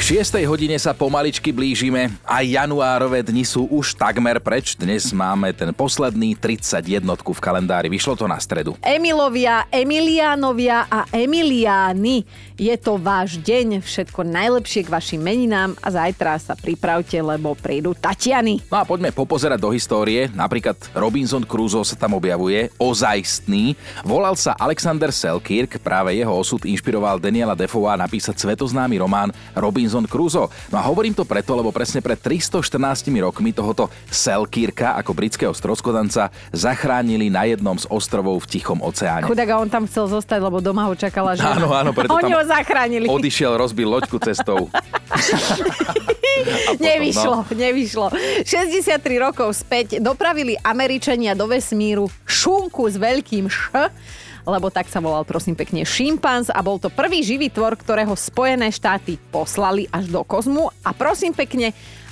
K 6. hodine sa pomaličky blížime a januárové dni sú už takmer preč. Dnes máme ten posledný 31 v kalendári. Vyšlo to na stredu. Emilovia, Emiliánovia a Emiliány. Je to váš deň, všetko najlepšie k vašim meninám a zajtra sa pripravte, lebo prídu Tatiany. No a poďme popozerať do histórie. Napríklad Robinson Crusoe sa tam objavuje, ozajstný. Volal sa Alexander Selkirk, práve jeho osud inšpiroval Daniela Defoa napísať svetoznámy román Robinson Robinson Crusoe. No a hovorím to preto, lebo presne pred 314 rokmi tohoto Selkirka ako britského stroskodanca zachránili na jednom z ostrovov v Tichom oceáne. Chudák, on tam chcel zostať, lebo doma ho čakala žena. Áno, áno, preto Oni ho zachránili. Odišiel, rozbil loďku cestou. nevyšlo, nevyšlo. 63 rokov späť dopravili Američania do vesmíru šunku s veľkým š lebo tak sa volal prosím pekne šimpanz a bol to prvý živý tvor, ktorého Spojené štáty poslali až do kozmu a prosím pekne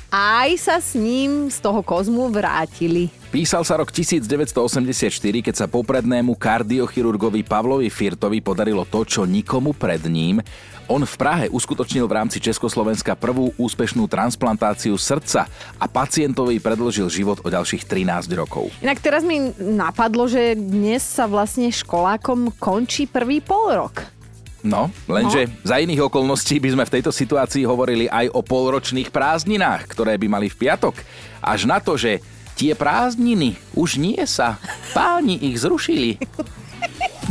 aj sa s ním z toho kozmu vrátili. Písal sa rok 1984, keď sa poprednému kardiochirurgovi Pavlovi Firtovi podarilo to, čo nikomu pred ním. On v Prahe uskutočnil v rámci Československa prvú úspešnú transplantáciu srdca a pacientovi predložil život o ďalších 13 rokov. Inak teraz mi napadlo, že dnes sa vlastne školákom končí prvý pol rok. No, lenže no. za iných okolností by sme v tejto situácii hovorili aj o polročných prázdninách, ktoré by mali v piatok. Až na to, že tie prázdniny už nie sa. Páni ich zrušili.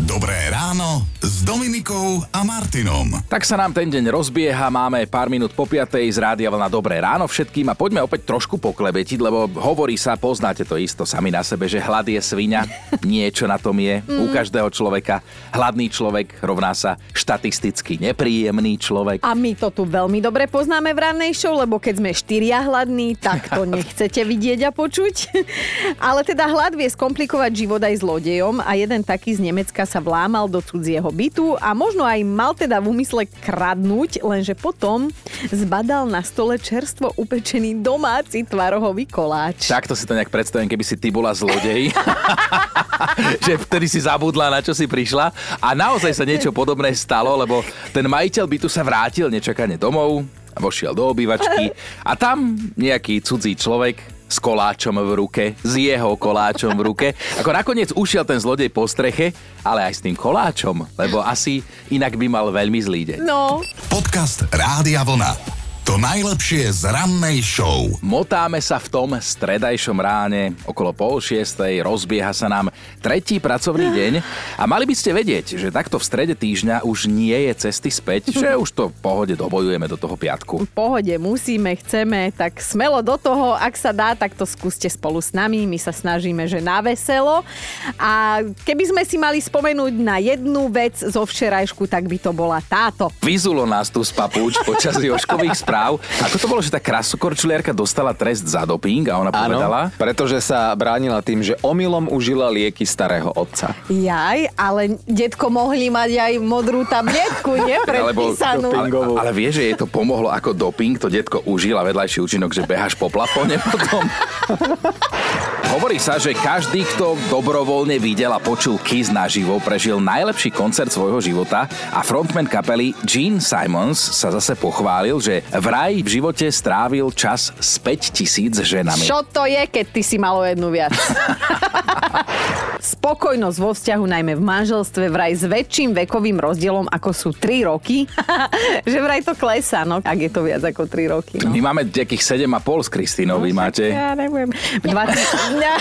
Dobré ráno s Dominikou a Martinom. Tak sa nám ten deň rozbieha, máme pár minút po piatej z Rádia Vlna Dobré ráno všetkým a poďme opäť trošku poklebetiť, lebo hovorí sa, poznáte to isto sami na sebe, že hlad je svinia, niečo na tom je mm. u každého človeka. Hladný človek rovná sa štatisticky nepríjemný človek. A my to tu veľmi dobre poznáme v rannej show, lebo keď sme štyria hladní, tak to nechcete vidieť a počuť. Ale teda hlad vie skomplikovať život aj zlodejom a jeden taký z Nemecka sa vlámal do cudzieho bytu a možno aj mal teda v úmysle kradnúť, lenže potom zbadal na stole čerstvo upečený domáci tvarohový koláč. Takto si to nejak predstavím, keby si ty bola zlodej. že vtedy si zabudla, na čo si prišla. A naozaj sa niečo podobné stalo, lebo ten majiteľ bytu sa vrátil nečakane domov, vošiel do obývačky a tam nejaký cudzí človek s koláčom v ruke, s jeho koláčom v ruke. Ako nakoniec ušiel ten zlodej po streche, ale aj s tým koláčom, lebo asi inak by mal veľmi zlý deň. No. Podcast Rádia Vlna. To najlepšie z rannej show. Motáme sa v tom stredajšom ráne, okolo pol šiestej, rozbieha sa nám tretí pracovný deň a mali by ste vedieť, že takto v strede týždňa už nie je cesty späť, že už to v pohode dobojujeme do toho piatku. V pohode musíme, chceme, tak smelo do toho, ak sa dá, tak to skúste spolu s nami, my sa snažíme, že na veselo. A keby sme si mali spomenúť na jednu vec zo včerajšku, tak by to bola táto. Vyzulo nás tu z papúč počas Joškových správ správ. Ako to bolo, že tá krasokorčuliarka dostala trest za doping a ona povedala? Áno, pretože sa bránila tým, že omylom užila lieky starého otca. Jaj, ale detko mohli mať aj modrú tabletku, nie? Predpísanú. Ale, ale vie, že jej to pomohlo ako doping, to detko užila vedľajší účinok, že beháš po plafóne potom. Hovorí sa, že každý, kto dobrovoľne videl a počul Kiss naživo, prežil najlepší koncert svojho života a frontman kapely Gene Simons sa zase pochválil, že vraj v živote strávil čas s 5000 ženami. Čo to je, keď ty si malo jednu viac? Spokojnosť vo vzťahu, najmä v manželstve, vraj s väčším vekovým rozdielom, ako sú 3 roky, že vraj to klesá, no, ak je to viac ako 3 roky. No. My máme nejakých 7,5 s Kristínou, vy no, máte? Ja neviem. Dva, týždne.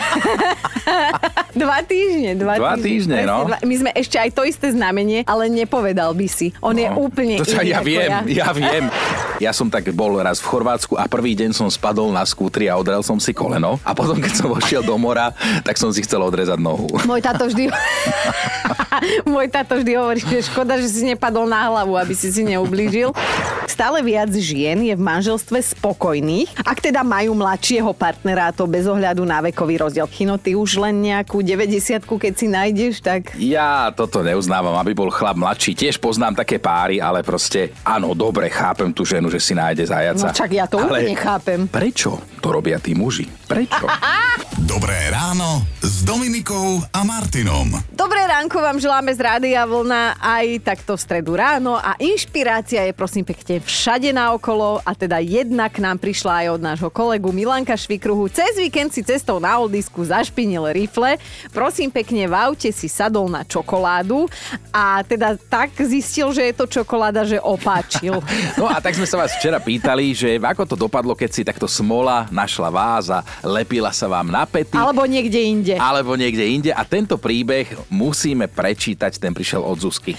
dva týždne. Dva, dva týždne, týždne no. Dva, my sme ešte aj to isté znamenie, ale nepovedal by si. On no, je úplne to, iný ja viem, ja. ja viem. Ja som tak bol raz v Chorvátsku a prvý deň som spadol na skútri a odrel som si koleno. A potom, keď som vošiel do mora, tak som si chcel odrezať nohu. Môj táto vždy... Môj táto vždy hovorí, že škoda, že si nepadol na hlavu, aby si si neublížil. Stále viac žien je v manželstve spokojných, ak teda majú mladšieho partnera, to bez ohľadu na vekový rozdiel. Chino, ty už len nejakú 90 keď si nájdeš, tak... Ja toto neuznávam, aby bol chlap mladší. Tiež poznám také páry, ale proste, áno, dobre, chápem tú ženu, že si nájde zajaca. No čak ja to ale úplne chápem. Prečo to robia tí muži? Prečo? Dobré ráno s Dominikou a Martinom. Dobré ránko vám želáme z Rádia Vlna aj takto v stredu ráno a inšpirácia je prosím pekne všade naokolo a teda jedna k nám prišla aj od nášho kolegu Milanka Švikruhu. Cez víkend si cestou na oldisku zašpinil rifle. Prosím pekne, v aute si sadol na čokoládu a teda tak zistil, že je to čokoláda, že opáčil. No a tak sme sa vás včera pýtali, že ako to dopadlo, keď si takto smola našla vás a lepila sa vám na pety. Alebo niekde inde. alebo niekde inde a tento príbeh musíme prečítať, ten prišiel od Zuzky.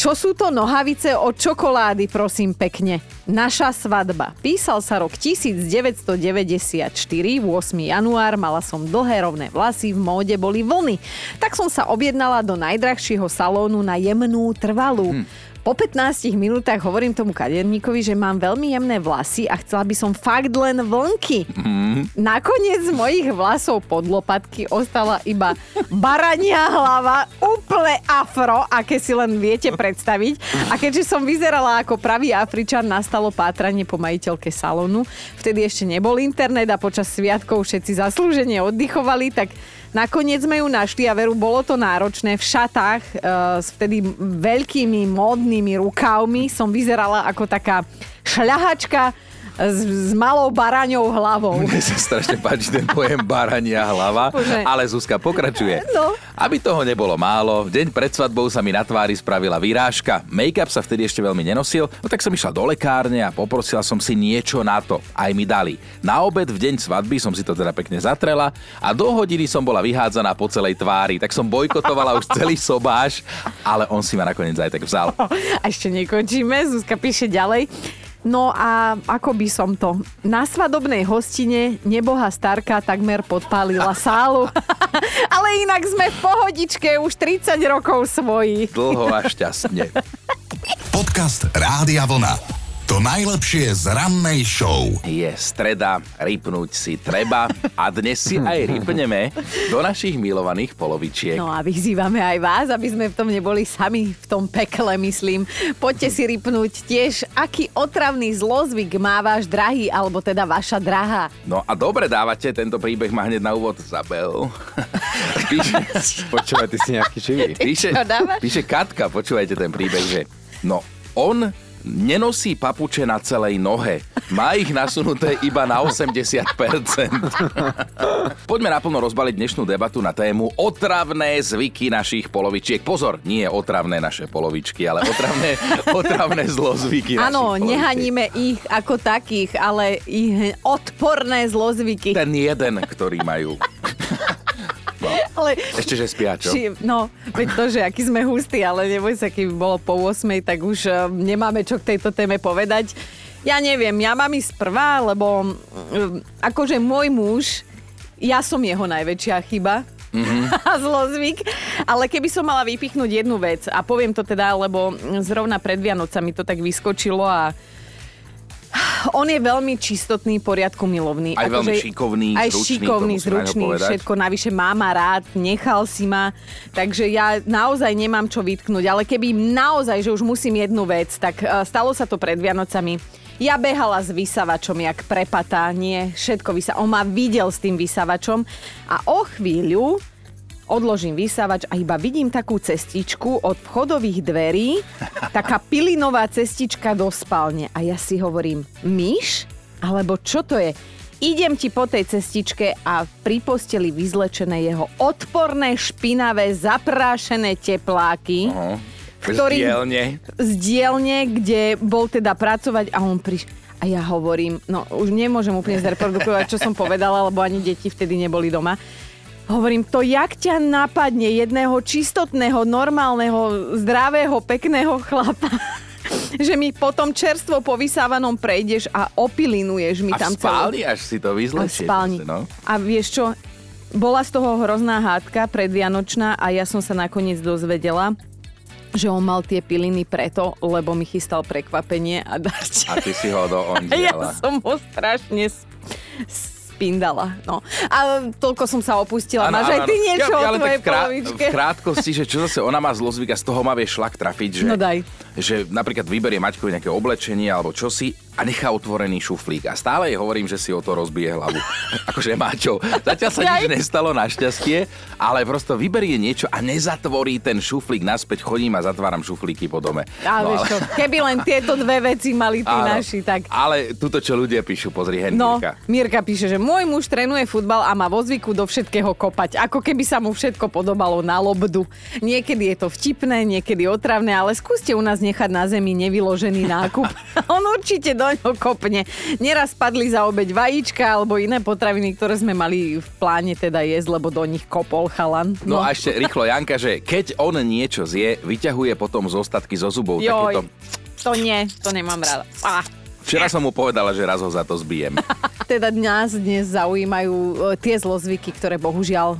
Čo sú to nohavice od čokolády, prosím pekne? Naša svadba. Písal sa rok 1994, 8. január, mala som dlhé rovné vlasy, v móde boli vlny. Tak som sa objednala do najdrahšieho salónu na jemnú trvalú. Hm. Po 15 minútach hovorím tomu kaderníkovi, že mám veľmi jemné vlasy a chcela by som fakt len vlnky. Mm. Nakoniec z mojich vlasov pod lopatky ostala iba barania hlava, úplne afro, aké si len viete predstaviť. A keďže som vyzerala ako pravý Afričan, nastalo pátranie po majiteľke salónu. Vtedy ešte nebol internet a počas sviatkov všetci zaslúžene oddychovali, tak Nakoniec sme ju našli a veru, bolo to náročné. V šatách e, s vtedy veľkými módnymi rukávmi som vyzerala ako taká šľahačka s, s malou baraňou hlavou. Mne sa strašne páči ten pojem barania hlava, Bože. ale Zuzka pokračuje. No. Aby toho nebolo málo, deň pred svadbou sa mi na tvári spravila vyrážka. Make-up sa vtedy ešte veľmi nenosil, no tak som išla do lekárne a poprosila som si niečo na to. Aj mi dali. Na obed v deň svadby som si to teda pekne zatrela a do hodiny som bola vyhádzaná po celej tvári, tak som bojkotovala už celý sobáš, ale on si ma nakoniec aj tak vzal. A ešte nekončíme, Zuzka píše ďalej. No a ako by som to? Na svadobnej hostine neboha starka takmer podpálila sálu. Ale inak sme v pohodičke už 30 rokov svoji. Dlho a šťastne. Podcast Rádia Vlna. To najlepšie z rannej show. Je streda, rypnúť si treba a dnes si aj rypneme do našich milovaných polovičiek. No a vyzývame aj vás, aby sme v tom neboli sami v tom pekle, myslím. Poďte si rypnúť tiež, aký otravný zlozvyk má váš drahý, alebo teda vaša drahá. No a dobre dávate, tento príbeh má hneď na úvod Zabel. Píše, Počúvaj, ty si nejaký živý. píše, píše Katka, počúvajte ten príbeh, že no on nenosí papuče na celej nohe. Má ich nasunuté iba na 80%. Poďme naplno rozbaliť dnešnú debatu na tému otravné zvyky našich polovičiek. Pozor, nie otravné naše polovičky, ale otravné, otravné zlozvyky Áno, nehaníme ich ako takých, ale ich odporné zlozvyky. Ten jeden, ktorý majú. Ale ešte, že spia, čo? Či, no, veď to, že aký sme hustí, ale neboj sa, keby bolo po 8, tak už eh, nemáme čo k tejto téme povedať. Ja neviem, ja mám ísť prvá, lebo mm, akože môj muž, ja som jeho najväčšia chyba. Mm-hmm. zlozvyk. Ale keby som mala vypichnúť jednu vec a poviem to teda, lebo zrovna pred Vianocami to tak vyskočilo a on je veľmi čistotný, poriadku milovný. Aj veľmi šikovný, aj zručný, šikovný, zručný, všetko. Navyše má ma rád, nechal si ma. Takže ja naozaj nemám čo vytknúť. Ale keby naozaj, že už musím jednu vec, tak eh, stalo sa to pred Vianocami. Ja behala s vysavačom, jak prepatá, nie, všetko vysa. On ma videl s tým vysavačom a o chvíľu odložím vysávač a iba vidím takú cestičku od vchodových dverí, taká pilinová cestička do spálne. A ja si hovorím, myš? Alebo čo to je? Idem ti po tej cestičke a pri posteli vyzlečené jeho odporné, špinavé, zaprášené tepláky. No, ktorý- z dielne. z dielne, kde bol teda pracovať a on prišiel. A ja hovorím, no už nemôžem úplne zreprodukovať, čo som povedala, lebo ani deti vtedy neboli doma. Hovorím, to jak ťa napadne jedného čistotného, normálneho, zdravého, pekného chlapa, že mi potom čerstvo po vysávanom prejdeš a opilinuješ mi A tam spálni až si to a v vyzlečiete. spálni. No. A vieš čo, bola z toho hrozná hádka predvianočná a ja som sa nakoniec dozvedela, že on mal tie piliny preto, lebo mi chystal prekvapenie a darček. A ty si ho do A ja som ho strašne s- s- pindala. No. A toľko som sa opustila. Áno, Máš aj áno, ty niečo ja, o tvojej krá- polovičke? v krátkosti, že čo zase ona má zlozvyk a z toho má vie šlak trafiť, že, No daj. že napríklad vyberie Maťkovi nejaké oblečenie alebo čosi a nechá otvorený šuflík. A stále jej hovorím, že si o to rozbije hlavu. akože Maťo, zatiaľ sa nič nestalo našťastie, ale prosto vyberie niečo a nezatvorí ten šuflík naspäť. Chodím a zatváram šuflíky po dome. A No, vieš čo, keby len tieto dve veci mali tí Áno, naši, tak... Ale tuto, čo ľudia píšu, pozri, No, Henrika. Mirka píše, že môj muž trénuje futbal a má vo zvyku do všetkého kopať. Ako keby sa mu všetko podobalo na lobdu. Niekedy je to vtipné, niekedy otravné, ale skúste u nás nechať na zemi nevyložený nákup. On určite do ňoho kopne. Neraz padli za obeď vajíčka alebo iné potraviny, ktoré sme mali v pláne teda jesť, lebo do nich kopol chalan. No a ešte rýchlo Janka, že keď on niečo zje, vyťahuje potom zostatky zo zubov. Joj, Takéto... to nie, to nemám rada. Ah. Včera som mu povedala, že raz ho za to zbijem. Teda nás dnes zaujímajú e, tie zlozvyky, ktoré bohužiaľ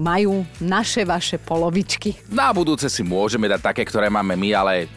majú naše vaše polovičky. Na budúce si môžeme dať také, ktoré máme my, ale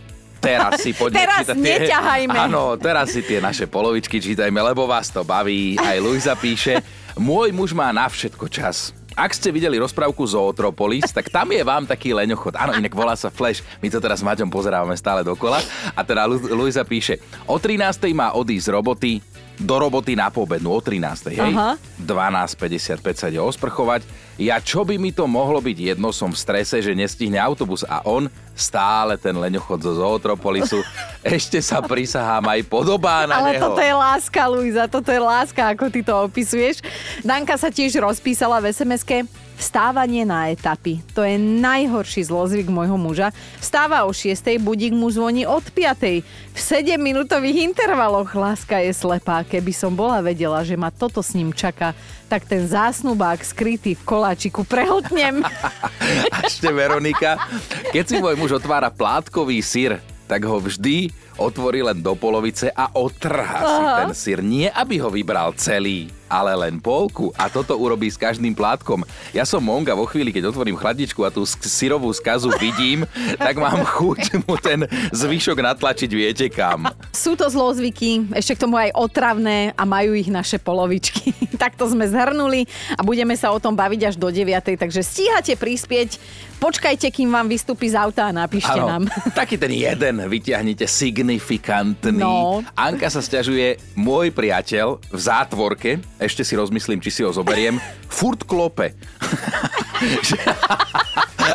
teraz si poďme Teraz čítať tie... neťahajme. Áno, teraz si tie naše polovičky čítajme, lebo vás to baví. Aj Luisa píše, môj muž má na všetko čas. Ak ste videli rozprávku Zootropolis, tak tam je vám taký leňochod. Áno, inak volá sa Flash. My to teraz s Maťom pozerávame stále dokola. A teda Lu- Luisa píše, o 13. má odísť z roboty, do roboty na pobednú o 13. Hej? Aha. 12.55 sa ide osprchovať. Ja čo by mi to mohlo byť jedno, som v strese, že nestihne autobus a on stále ten leňochod zo Zootropolisu ešte sa prisahám aj podobá na Ale neho. toto je láska, Luisa, toto je láska, ako ty to opisuješ. Danka sa tiež rozpísala v sms Vstávanie na etapy. To je najhorší zlozvyk môjho muža. Vstáva o 6, budík mu zvoní od 5. V 7-minútových intervaloch láska je slepá. Keby som bola vedela, že ma toto s ním čaká, tak ten zásnubák skrytý v koláčiku prehltnem. A ešte Veronika, keď si môj muž otvára plátkový syr, tak ho vždy otvorí len do polovice a otrhá si Aha. ten syr. Nie, aby ho vybral celý, ale len polku. A toto urobí s každým plátkom. Ja som monga vo chvíli, keď otvorím chladničku a tú syrovú skazu vidím, tak mám chuť mu ten zvyšok natlačiť viete kam. Sú to zlozvyky, ešte k tomu aj otravné a majú ich naše polovičky. Takto sme zhrnuli a budeme sa o tom baviť až do 9. Takže stíhate prispieť, počkajte, kým vám vystúpi z auta a napíšte nám. taký ten jeden vyťahnite signifikantný. No. Anka sa stiažuje, môj priateľ v zátvorke, ešte si rozmyslím, či si ho zoberiem, furt klope.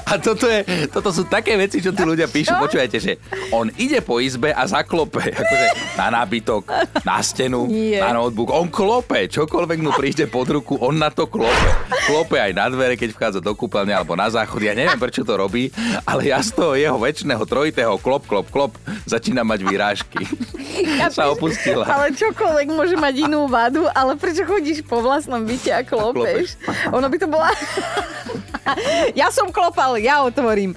A toto, je, toto sú také veci, čo tu ľudia píšu. Počujete, že on ide po izbe a zaklope. Akože na nábytok, na stenu, Nie. na notebook. On klope. Čokoľvek mu príde pod ruku, on na to klope. Klope aj na dvere, keď vchádza do kúpeľne alebo na záchod. Ja neviem, prečo to robí, ale ja z toho jeho väčšného trojitého klop, klop, klop začína mať výrážky. Ja sa opustila. Ale čokoľvek môže mať inú vadu, ale prečo chodíš po vlastnom byte a klopeš? Ono by to bola... ja som klopal, ja otvorím.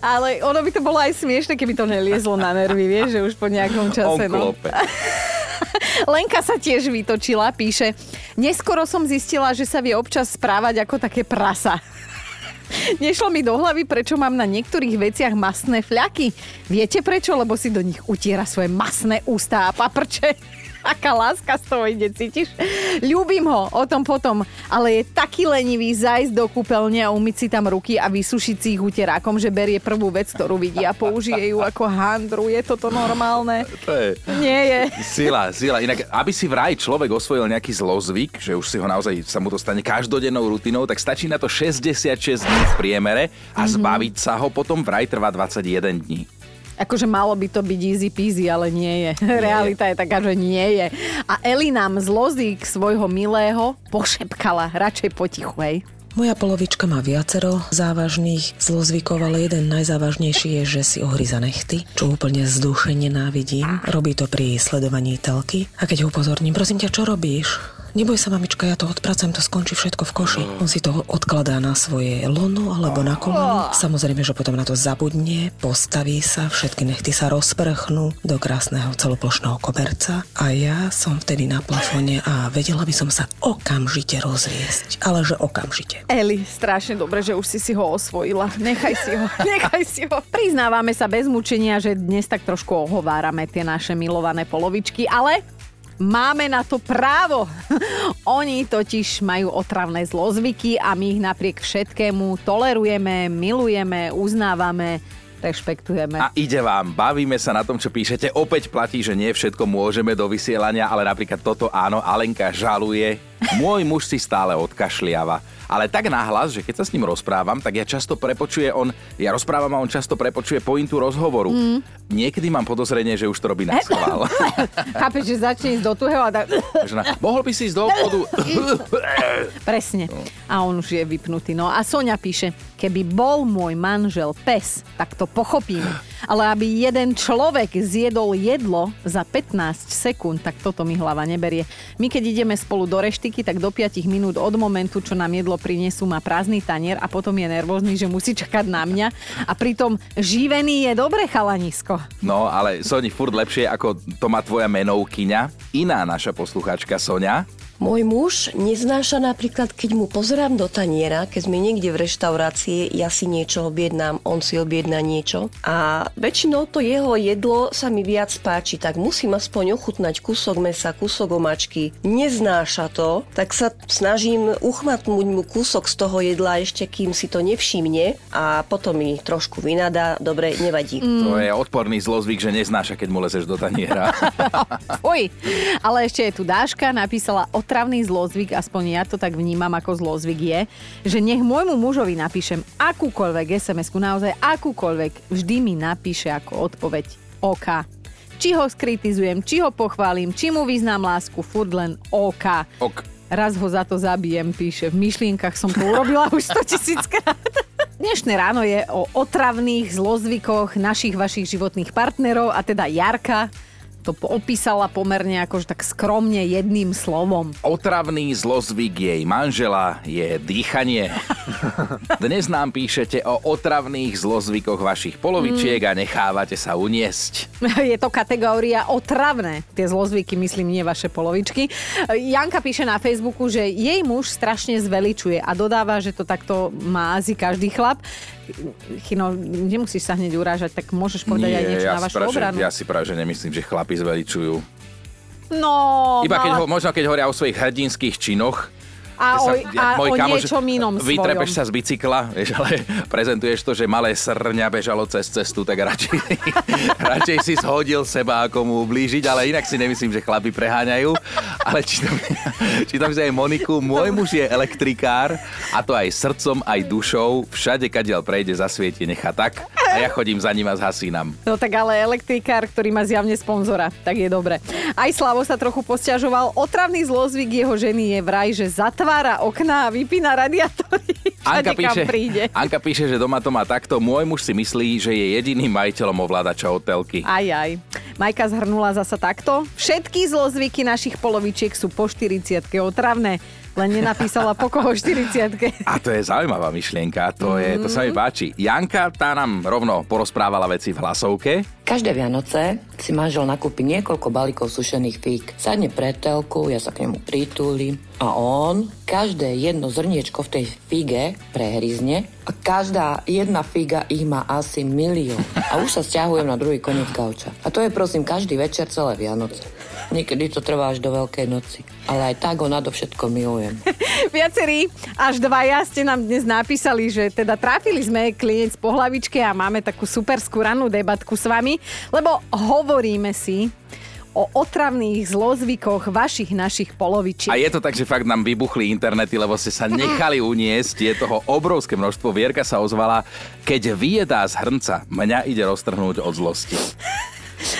Ale ono by to bolo aj smiešne, keby to neliezlo na nervy, vieš, že už po nejakom On čase. no. klope. Lenka sa tiež vytočila, píše, neskoro som zistila, že sa vie občas správať ako také prasa. Nešlo mi do hlavy, prečo mám na niektorých veciach masné fľaky. Viete prečo? Lebo si do nich utiera svoje masné ústa a paprče. Aká láska z toho ide, cítiš? Ľúbim ho, o tom potom, ale je taký lenivý zajsť do kúpeľne a umyť si tam ruky a vysušiť si ich uterákom, že berie prvú vec, ktorú vidí a použije ju ako handru. Je toto normálne? To je... Nie je. Sila, sila. Inak, aby si vraj človek osvojil nejaký zlozvyk, že už si ho naozaj sa mu to stane každodennou rutinou, tak stačí na to 66 dní v priemere a zbaviť sa ho potom vraj trvá 21 dní. Akože malo by to byť easy peasy, ale nie je. Realita je taká, že nie je. A Eli nám zlozík svojho milého pošepkala radšej potichu, hej. Moja polovička má viacero závažných zlozvykov, ale jeden najzávažnejší je, že si ohryza nechty, čo úplne zdušene návidím. Robí to pri sledovaní telky. A keď ho upozorním, prosím ťa, čo robíš? Neboj sa, mamička, ja to odpracujem, to skončí všetko v koši. On si to odkladá na svoje lono alebo na koleno. Samozrejme, že potom na to zabudne, postaví sa, všetky nechty sa rozprchnú do krásneho celoplošného koberca a ja som vtedy na plafone a vedela by som sa okamžite rozviesť. Ale že okamžite. Eli, strašne dobre, že už si si ho osvojila. Nechaj si ho, nechaj si ho. Priznávame sa bez mučenia, že dnes tak trošku ohovárame tie naše milované polovičky, ale Máme na to právo. Oni totiž majú otravné zlozvyky a my ich napriek všetkému tolerujeme, milujeme, uznávame, rešpektujeme. A ide vám, bavíme sa na tom, čo píšete. Opäť platí, že nie všetko môžeme do vysielania, ale napríklad toto áno, Alenka žaluje. Môj muž si stále odkašliava. Ale tak nahlas, že keď sa s ním rozprávam, tak ja často prepočuje on, ja rozprávam a on často prepočuje pointu rozhovoru. Mm. Niekedy mám podozrenie, že už to robí na schvál. Chápeš, že začne ísť do tuhého a tak... Mohol by si ísť do obchodu? Presne. A on už je vypnutý. No a Sonia píše, keby bol môj manžel pes, tak to pochopím. Ale aby jeden človek zjedol jedlo za 15 sekúnd, tak toto mi hlava neberie. My keď ideme spolu do reštiky, tak do 5 minút od momentu, čo nám jedlo prinesú, má prázdny tanier a potom je nervózny, že musí čakať na mňa. A pritom živený je dobre chalanisko. No, ale Soni, furt lepšie, ako to má tvoja menovkyňa. Iná naša poslucháčka Sonia, Môj muž neznáša napríklad, keď mu pozerám do taniera, keď sme niekde v reštaurácii, ja si niečo objednám, on si objedná niečo a väčšinou to jeho jedlo sa mi viac páči, tak musím aspoň ochutnať kúsok mesa, kúsok omačky. Neznáša to, tak sa snažím uchmatnúť mu kúsok z toho jedla ešte, kým si to nevšimne a potom mi trošku vynadá, dobre, nevadí. Mm. To je odporný zlozvyk, že neznáša, keď mu lezeš do taniera. Uj, ale ešte je tu Dáška, napísala otravný zlozvyk, aspoň ja to tak vnímam ako zlozvyk je, že nech môjmu mužovi napíšem akúkoľvek SMS-ku, naozaj akúkoľvek, vždy mi napíše ako odpoveď OK. Či ho skritizujem, či ho pochválim, či mu vyznám lásku, furt len OK. Ok. Raz ho za to zabijem, píše. V myšlienkach som to urobila už 100 tisíckrát. Dnešné ráno je o otravných zlozvykoch našich vašich životných partnerov a teda Jarka to opísala pomerne akože tak skromne jedným slovom. Otravný zlozvyk jej manžela je dýchanie. Dnes nám píšete o otravných zlozvykoch vašich polovičiek mm. a nechávate sa uniesť. Je to kategória otravné. Tie zlozvyky, myslím, nie vaše polovičky. Janka píše na Facebooku, že jej muž strašne zveličuje a dodáva, že to takto má asi každý chlap. Chino, nemusíš sa hneď urážať, tak môžeš povedať Nie, aj niečo ja na vašu práve, obranu. Ja si práve, že nemyslím, že chlapi zveličujú. No, Iba keď, mala- ho, možno keď hovoria o svojich hrdinských činoch, a, o, Že a môj o kamoš, niečom inom Vytrepeš svojom. sa z bicykla, vieš, ale prezentuješ to, že malé srňa bežalo cez cestu, tak radšej, radšej si zhodil seba, ako mu ublížiť, ale inak si nemyslím, že chlapi preháňajú. Ale čítam, čítam si aj Moniku, môj muž je elektrikár a to aj srdcom, aj dušou. Všade, kadiaľ prejde, zasvieti, nechá tak a ja chodím za ním a zhasínam. No tak ale elektrikár, ktorý má zjavne sponzora, tak je dobre. Aj Slavo sa trochu posťažoval. Otravný zlozvyk jeho ženy je vraj, že zatvára okná a vypína radiátory. Anka píše, príde. Anka píše, že doma to má takto. Môj muž si myslí, že je jediným majiteľom ovládača hotelky. Aj, aj. Majka zhrnula zasa takto. Všetky zlozvyky našich polovičiek sú po 40 otravné. Len nenapísala po koho 40 A to je zaujímavá myšlienka, to, je, to sa mi páči. Janka, tá nám rovno porozprávala veci v hlasovke. Každé Vianoce si manžel nakúpi niekoľko balíkov sušených fík. Sadne pre telku, ja sa k nemu pritúlim a on každé jedno zrniečko v tej fige prehryzne a každá jedna figa ich má asi milión. A už sa stiahujem na druhý koniec gauča. A to je prosím každý večer celé Vianoce. Niekedy to trvá až do Veľkej noci. Ale aj tak ho nadovšetko milujem. Viacerí, až dvaja ste nám dnes napísali, že teda trafili sme klinec po hlavičke a máme takú super skúranú debatku s vami, lebo hovoríme si o otravných zlozvykoch vašich našich polovičiek. A je to tak, že fakt nám vybuchli internety, lebo ste sa nechali uniesť. Je toho obrovské množstvo. Vierka sa ozvala, keď vyjedá z hrnca, mňa ide roztrhnúť od zlosti.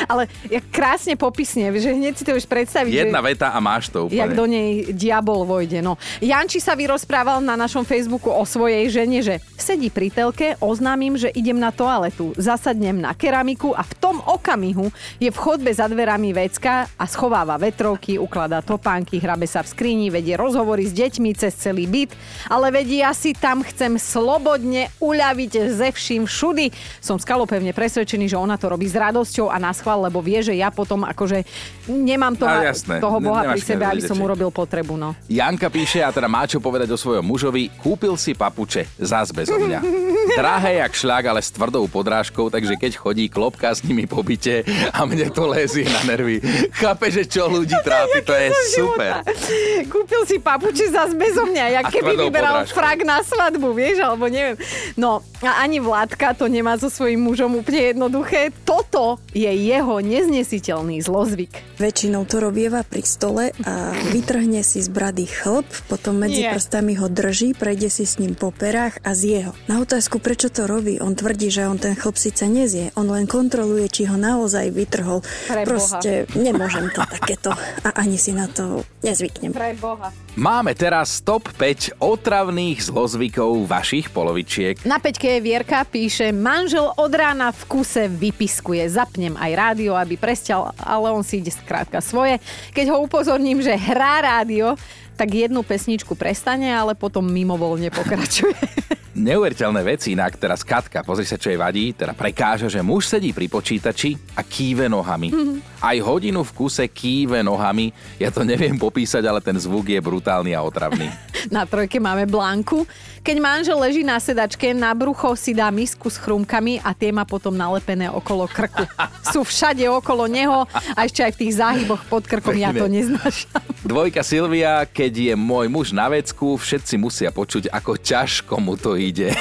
Ale jak krásne popisne, že hneď si to už predstaviť, Jedna že... veta a máš to Jak úplne. do nej diabol vojde. No. Janči sa vyrozprával na našom Facebooku o svojej žene, že sedí pri telke, oznámim, že idem na toaletu, zasadnem na keramiku a v tom okamihu je v chodbe za dverami vecka a schováva vetrovky, ukladá topánky, hrabe sa v skrini, vedie rozhovory s deťmi cez celý byt, ale vedie ja si tam chcem slobodne uľaviť ze vším všudy. Som skalopevne presvedčený, že ona to robí s radosťou a na schvál, lebo vie, že ja potom akože nemám toho, A jasné, toho Boha pri sebe, aby som urobil potrebu. No. Janka píše a teda má čo povedať o svojom mužovi. Kúpil si papuče, zás bezo mňa. Drahé jak šľak, ale s tvrdou podrážkou, takže keď chodí, klopka s nimi po byte a mne to lezie na nervy. Chápe, že čo ľudí trápi, to je super. Kúpil si papuče zase bezo mňa, jak keby vyberal podrážkou. frak na svadbu, vieš, alebo neviem. No a ani Vládka to nemá so svojím mužom úplne jednoduché. Toto je jeho neznesiteľný zlozvyk. Väčšinou to robieva pri stole a vytrhne si z brady chlp, potom medzi Nie. prstami ho drží, prejde si s ním po perách a zje ho. Na otázku, prečo to robí, on tvrdí, že on ten chlp síce nezie, on len kontroluje, či ho naozaj vytrhol. Pre Boha. Proste nemôžem to takéto a ani si na to nezvyknem. Pre Boha. Máme teraz top 5 otravných zlozvykov vašich polovičiek. Na peťke je Vierka, píše, manžel od rána v kuse vypiskuje. Zapnem aj rádio, aby presťal, ale on si ide skrátka svoje. Keď ho upozorním, že hrá rádio, tak jednu pesničku prestane, ale potom mimovolne pokračuje. Neuveriteľné veci, inak teraz Katka, pozri sa, čo jej vadí, teda prekáža, že muž sedí pri počítači a kýve nohami. Aj hodinu v kuse kýve nohami. Ja to neviem popísať, ale ten zvuk je brutálny a otravný. Na trojke máme Blanku. Keď manžel leží na sedačke, na brucho si dá misku s chrumkami a tie má potom nalepené okolo krku. Sú všade okolo neho a ešte aj v tých záhyboch pod krkom. Ja to Pekne. neznášam. Dvojka Silvia, keď je môj muž na vecku, všetci musia počuť, ako ťažko mu to ide.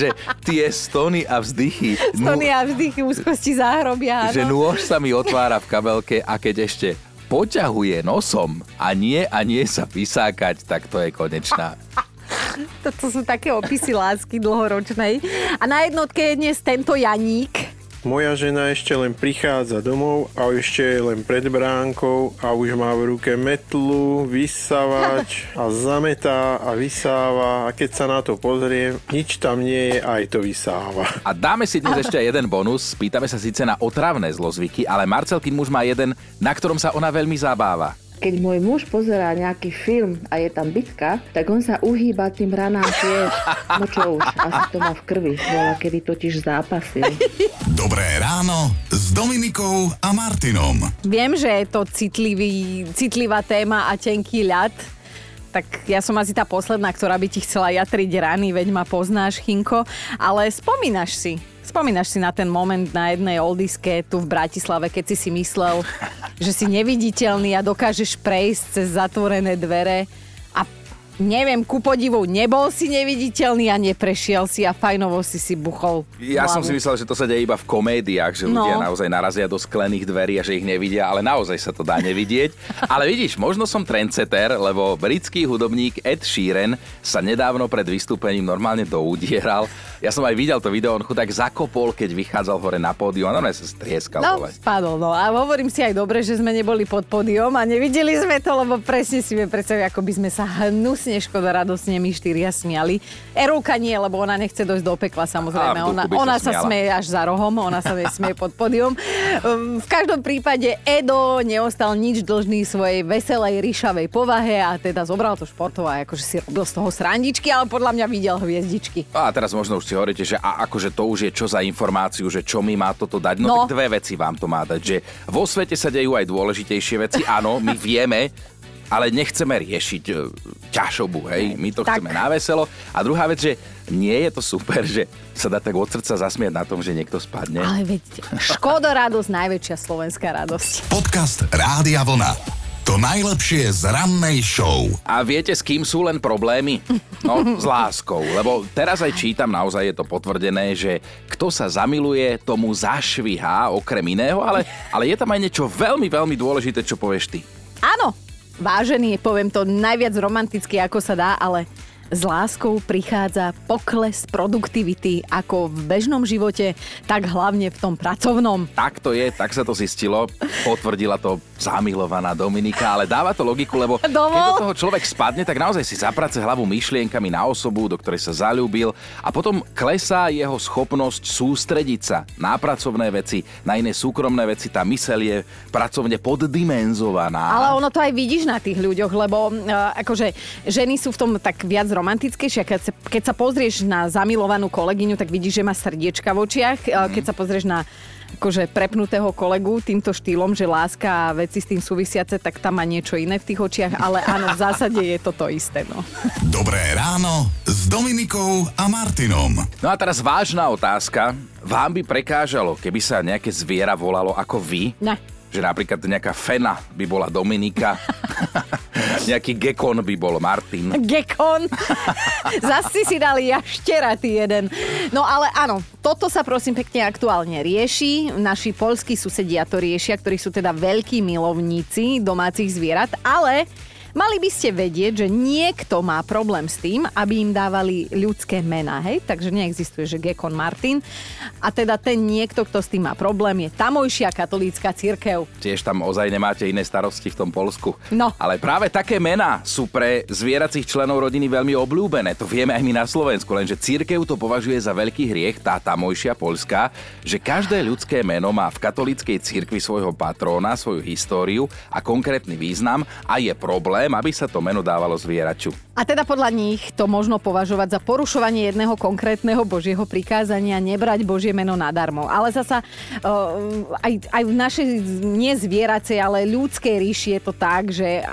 že tie stony a vzdychy. Stony a vzdychy úzkosti záhrobia. že nôž sa mi otvára v kabelke a keď ešte poťahuje nosom a nie a nie sa vysákať, tak to je konečná. Toto sú také opisy lásky dlhoročnej. A na jednotke je dnes tento Janík. Moja žena ešte len prichádza domov a ešte je len pred bránkou a už má v ruke metlu, vysavač a zametá a vysáva a keď sa na to pozriem, nič tam nie je, aj to vysáva. A dáme si dnes ešte jeden bonus. Pýtame sa síce na otravné zlozvyky, ale Marcelkin muž má jeden, na ktorom sa ona veľmi zabáva. Keď môj muž pozerá nejaký film a je tam bitka, tak on sa uhýba tým ranám tiež. No čo už, asi to má v krvi. Bola kedy totiž zápasil. Dobré ráno s Dominikou a Martinom. Viem, že je to citlivý, citlivá téma a tenký ľad. Tak ja som asi tá posledná, ktorá by ti chcela jatriť rany, veď ma poznáš, Chinko. Ale spomínaš si, spomínaš si na ten moment na jednej oldiske tu v Bratislave, keď si si myslel, že si neviditeľný a dokážeš prejsť cez zatvorené dvere a neviem, ku podivu, nebol si neviditeľný a neprešiel si a fajnovo si si buchol Ja som si hlavu. myslel, že to sa deje iba v komédiách, že ľudia No. naozaj narazia do sklených dverí a že ich nevidia, ale naozaj sa to dá nevidieť. Ale vidíš, možno som trendsetter, lebo britský hudobník Ed Sheeran sa nedávno pred vystúpením normálne doudieral. Ja som aj videl to video, on chudák zakopol, keď vychádzal hore na pódium a normálne sa strieskal No, dole. spadol, no. A hovorím si aj dobre, že sme neboli pod pódium a nevideli sme to, lebo presne si vie predstaviť, ako by sme sa hnusne škoda radosne my štyria smiali. Erulka nie, lebo ona nechce dojsť do pekla, samozrejme. Ona, sa ona sa smeje až za rohom, ona sa nesmie pod pódium. Um, V každom prípade Edo neostal nič dlžný svojej veselej, ríšavej povahe a teda zobral to športov a akože si robil z toho srandičky, ale podľa mňa videl hviezdičky. A teraz možno už si hovoríte, že a akože to už je čo za informáciu, že čo mi má toto dať. No, No. tak dve veci vám to má dať, že vo svete sa dejú aj dôležitejšie veci, áno, my vieme, ale nechceme riešiť e, ťažobu, hej, my to Tak. chceme na veselo. A druhá vec, že nie je to super, že sa dá tak od srdca zasmiať na tom, že niekto spadne. Ale veď, škoda radosť, najväčšia slovenská radosť. Podcast Rádia Vlna. To najlepšie z rannej show. A viete, s kým sú len problémy? No, s láskou. Lebo teraz aj čítam, naozaj je to potvrdené, že kto sa zamiluje, tomu zašvihá, okrem iného, ale, ale je tam aj niečo veľmi, veľmi dôležité, čo povieš ty. Áno, vážený, poviem to najviac romanticky, ako sa dá, ale s láskou prichádza pokles produktivity ako v bežnom živote, tak hlavne v tom pracovnom. Tak to je, tak sa to zistilo. Potvrdila to zamilovaná Dominika, ale dáva to logiku, lebo Dovol. keď do toho človek spadne, tak naozaj si zaprace hlavu myšlienkami na osobu, do ktorej sa zalúbil a potom klesá jeho schopnosť sústrediť sa na pracovné veci, na iné súkromné veci. Tá myseľ je pracovne poddimenzovaná. Ale ono to aj vidíš na tých ľuďoch, lebo uh, akože ženy sú v tom tak viac romantickejšie. Keď sa, keď sa pozrieš na zamilovanú kolegyňu, tak vidíš, že má srdiečka v očiach. Mm. Keď sa pozrieš na akože prepnutého kolegu týmto štýlom, že láska a veci s tým súvisiace, tak tam má niečo iné v tých očiach, ale áno, v zásade je to to isté. No. Dobré ráno s Dominikou a Martinom. No a teraz vážna otázka. Vám by prekážalo, keby sa nejaké zviera volalo ako vy? Ne. Že napríklad nejaká fena by bola Dominika, nejaký gekon by bol Martin. Gekon. Zase si dali jaštera, ty jeden. No ale áno, toto sa prosím pekne aktuálne rieši. Naši polskí susedia to riešia, ktorí sú teda veľkí milovníci domácich zvierat, ale Mali by ste vedieť, že niekto má problém s tým, aby im dávali ľudské mená, hej? Takže neexistuje, že Gekon Martin. A teda ten niekto, kto s tým má problém, je tamojšia katolícka cirkev. Tiež tam ozaj nemáte iné starosti v tom Polsku. No. Ale práve také mená sú pre zvieracích členov rodiny veľmi obľúbené. To vieme aj my na Slovensku, lenže církev to považuje za veľký hriech, tá tamojšia Polska, že každé ľudské meno má v katolíckej cirkvi svojho patróna, svoju históriu a konkrétny význam a je problém, aby sa to meno dávalo zvieraču. A teda podľa nich to možno považovať za porušovanie jedného konkrétneho Božieho prikázania nebrať Božie meno nadarmo. Ale zasa uh, aj, aj v našej nie zvieracej, ale ľudskej ríši je to tak, že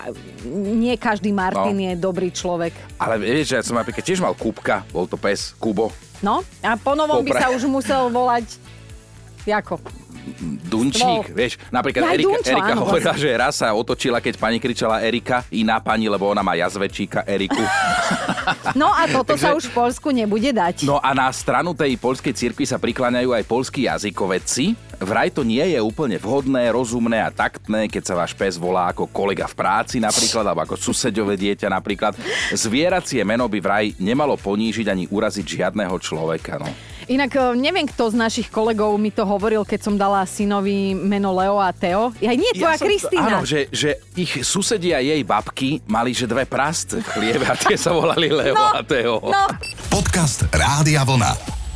nie každý Martin no. je dobrý človek. Ale vieš, že ja som napríklad tiež mal Kúbka, bol to pes Kubo. No a po novom by sa už musel volať Jako? Dunčík, vieš, napríklad Ja, Erika, Dunčo, Erika áno, hovorila, že raz sa otočila, keď pani kričala Erika, iná pani, lebo ona má jazvečíka Eriku. No a toto Takže- sa už v Polsku nebude dať. No a na stranu tej poľskej cirkvi sa prikláňajú aj polskí jazykovedci. Vraj to nie je úplne vhodné, rozumné a taktné, keď sa váš pes volá ako kolega v práci napríklad, alebo ako susedové dieťa napríklad. Zvieracie meno by vraj nemalo ponížiť ani uraziť žiadneho človeka. No. Inak e, neviem, kto z našich kolegov mi to hovoril, keď som dala synovi meno Leo a Teo. Ja nie, tvoja som- Kristýna. Áno, že, že ich susedia jej babky mali že dve prasce v chliebe a tie sa volali Leo No, a Teo. no. Podcast Rádia Vlna.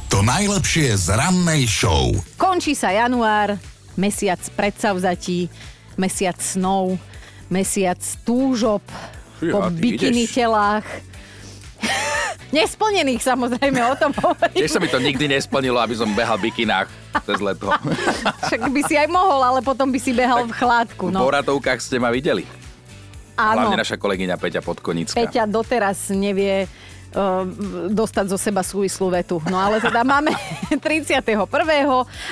To najlepšie z rannej show. Končí sa január, mesiac predsavzatí, mesiac snov, mesiac túžob Fíha, po bikini ideš. telách. Nesplnených samozrejme, o tom hovorím. Tiež sa mi to nikdy nesplnilo, aby som behal v bikinách cez leto. Však by si aj mohol, ale potom by si behal v chládku. V No. poradovkách ste ma videli. Áno, Hlavne naša kolegyňa Peťa Podkonická. Peťa doteraz nevie dostať zo seba súvislú vetu. No ale teda máme 31.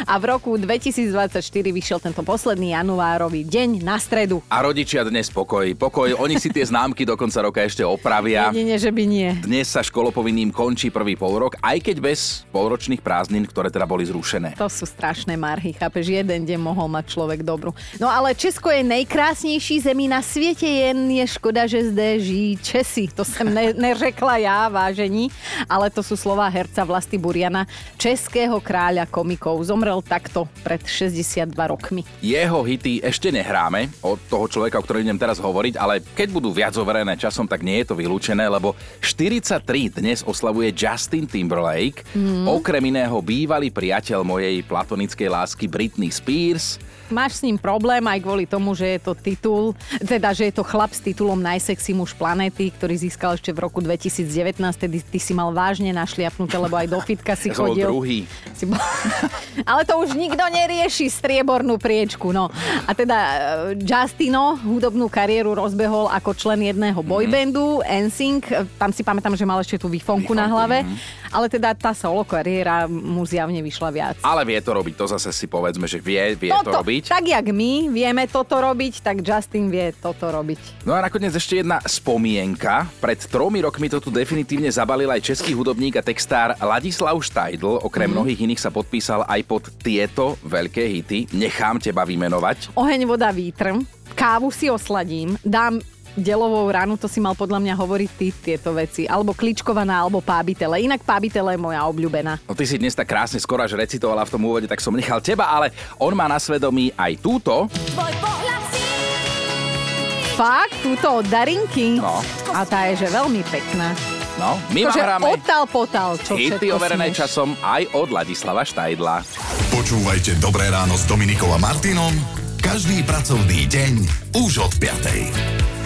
a v roku 2024 vyšiel tento posledný januárový deň na stredu. A rodičia dnes pokoj. Pokoj, oni si tie známky do konca roka ešte opravia. Jedine, že by nie. Dnes sa školopovinným končí prvý polrok, aj keď bez polročných prázdnin, ktoré teda boli zrušené. To sú strašné marhy, chápeš, jeden deň mohol mať človek dobru. No ale Česko je najkrásnější zemí na světě, jen je škoda, že zde žijí Česi. To jsem ne, neřekla já, vážení, ale to sú slova herca Vlasty Buriana, českého kráľa komikov. Zomrel takto pred 62 rokmi. Jeho hity ešte nehráme od toho človeka, o ktorom idem teraz hovoriť, ale keď budú viac overené časom, tak nie je to vylúčené, lebo 43 dnes oslavuje Justin Timberlake, Mhm. okrem iného bývalý priateľ mojej platonickej lásky Britney Spears. Máš s ním problém aj kvôli tomu, že je to titul, teda, že je to chlap s titulom Najsexy muž planéty, ktorý získal ešte v roku 2019, tedy ty si mal vážne našliapnuté, lebo aj do fitka si chodil. druhý. Si bol... Ale to už nikto nerieši, striebornú priečku. No. A teda e, Justino hudobnú kariéru rozbehol ako člen jedného boybandu, NSYNC. Tam si pamätám, že mal ešte tú výfonku na hlave. Ale teda tá solo kariéra mu zjavne vyšla viac. Ale vie to robiť, to zase si povedzme, že vie, vie to Toto, robiť. tak jak my vieme toto robiť, tak Justin vie toto robiť. No a nakoniec ešte jedna spomienka. Pred tromi rokmi to tu definitívne zabalil aj český hudobník a textár Ladislav Štajdl. Okrem mnohých iných sa podpísal aj pod tieto veľké hity. Nechám teba vymenovať. Oheň, voda, vítr. Kávu si osladím, dám delovou ránu, to si mal podľa mňa hovoriť ty tieto veci. Alebo kličkovaná, alebo pábitele. Inak pábitele je moja obľúbená. No ty si dnes tak krásne skoro až recitovala v tom úvode, tak som nechal teba, ale on má na svedomí aj túto. Fakt, túto od Darinky. No. A tá je, že veľmi pekná. No, my vám Akože hráme odtal potal, čo hity overené smieš. časom aj od Ladislava Štajdla. Počúvajte Dobré ráno s Dominikou a Martinom každý pracovný deň už od 5.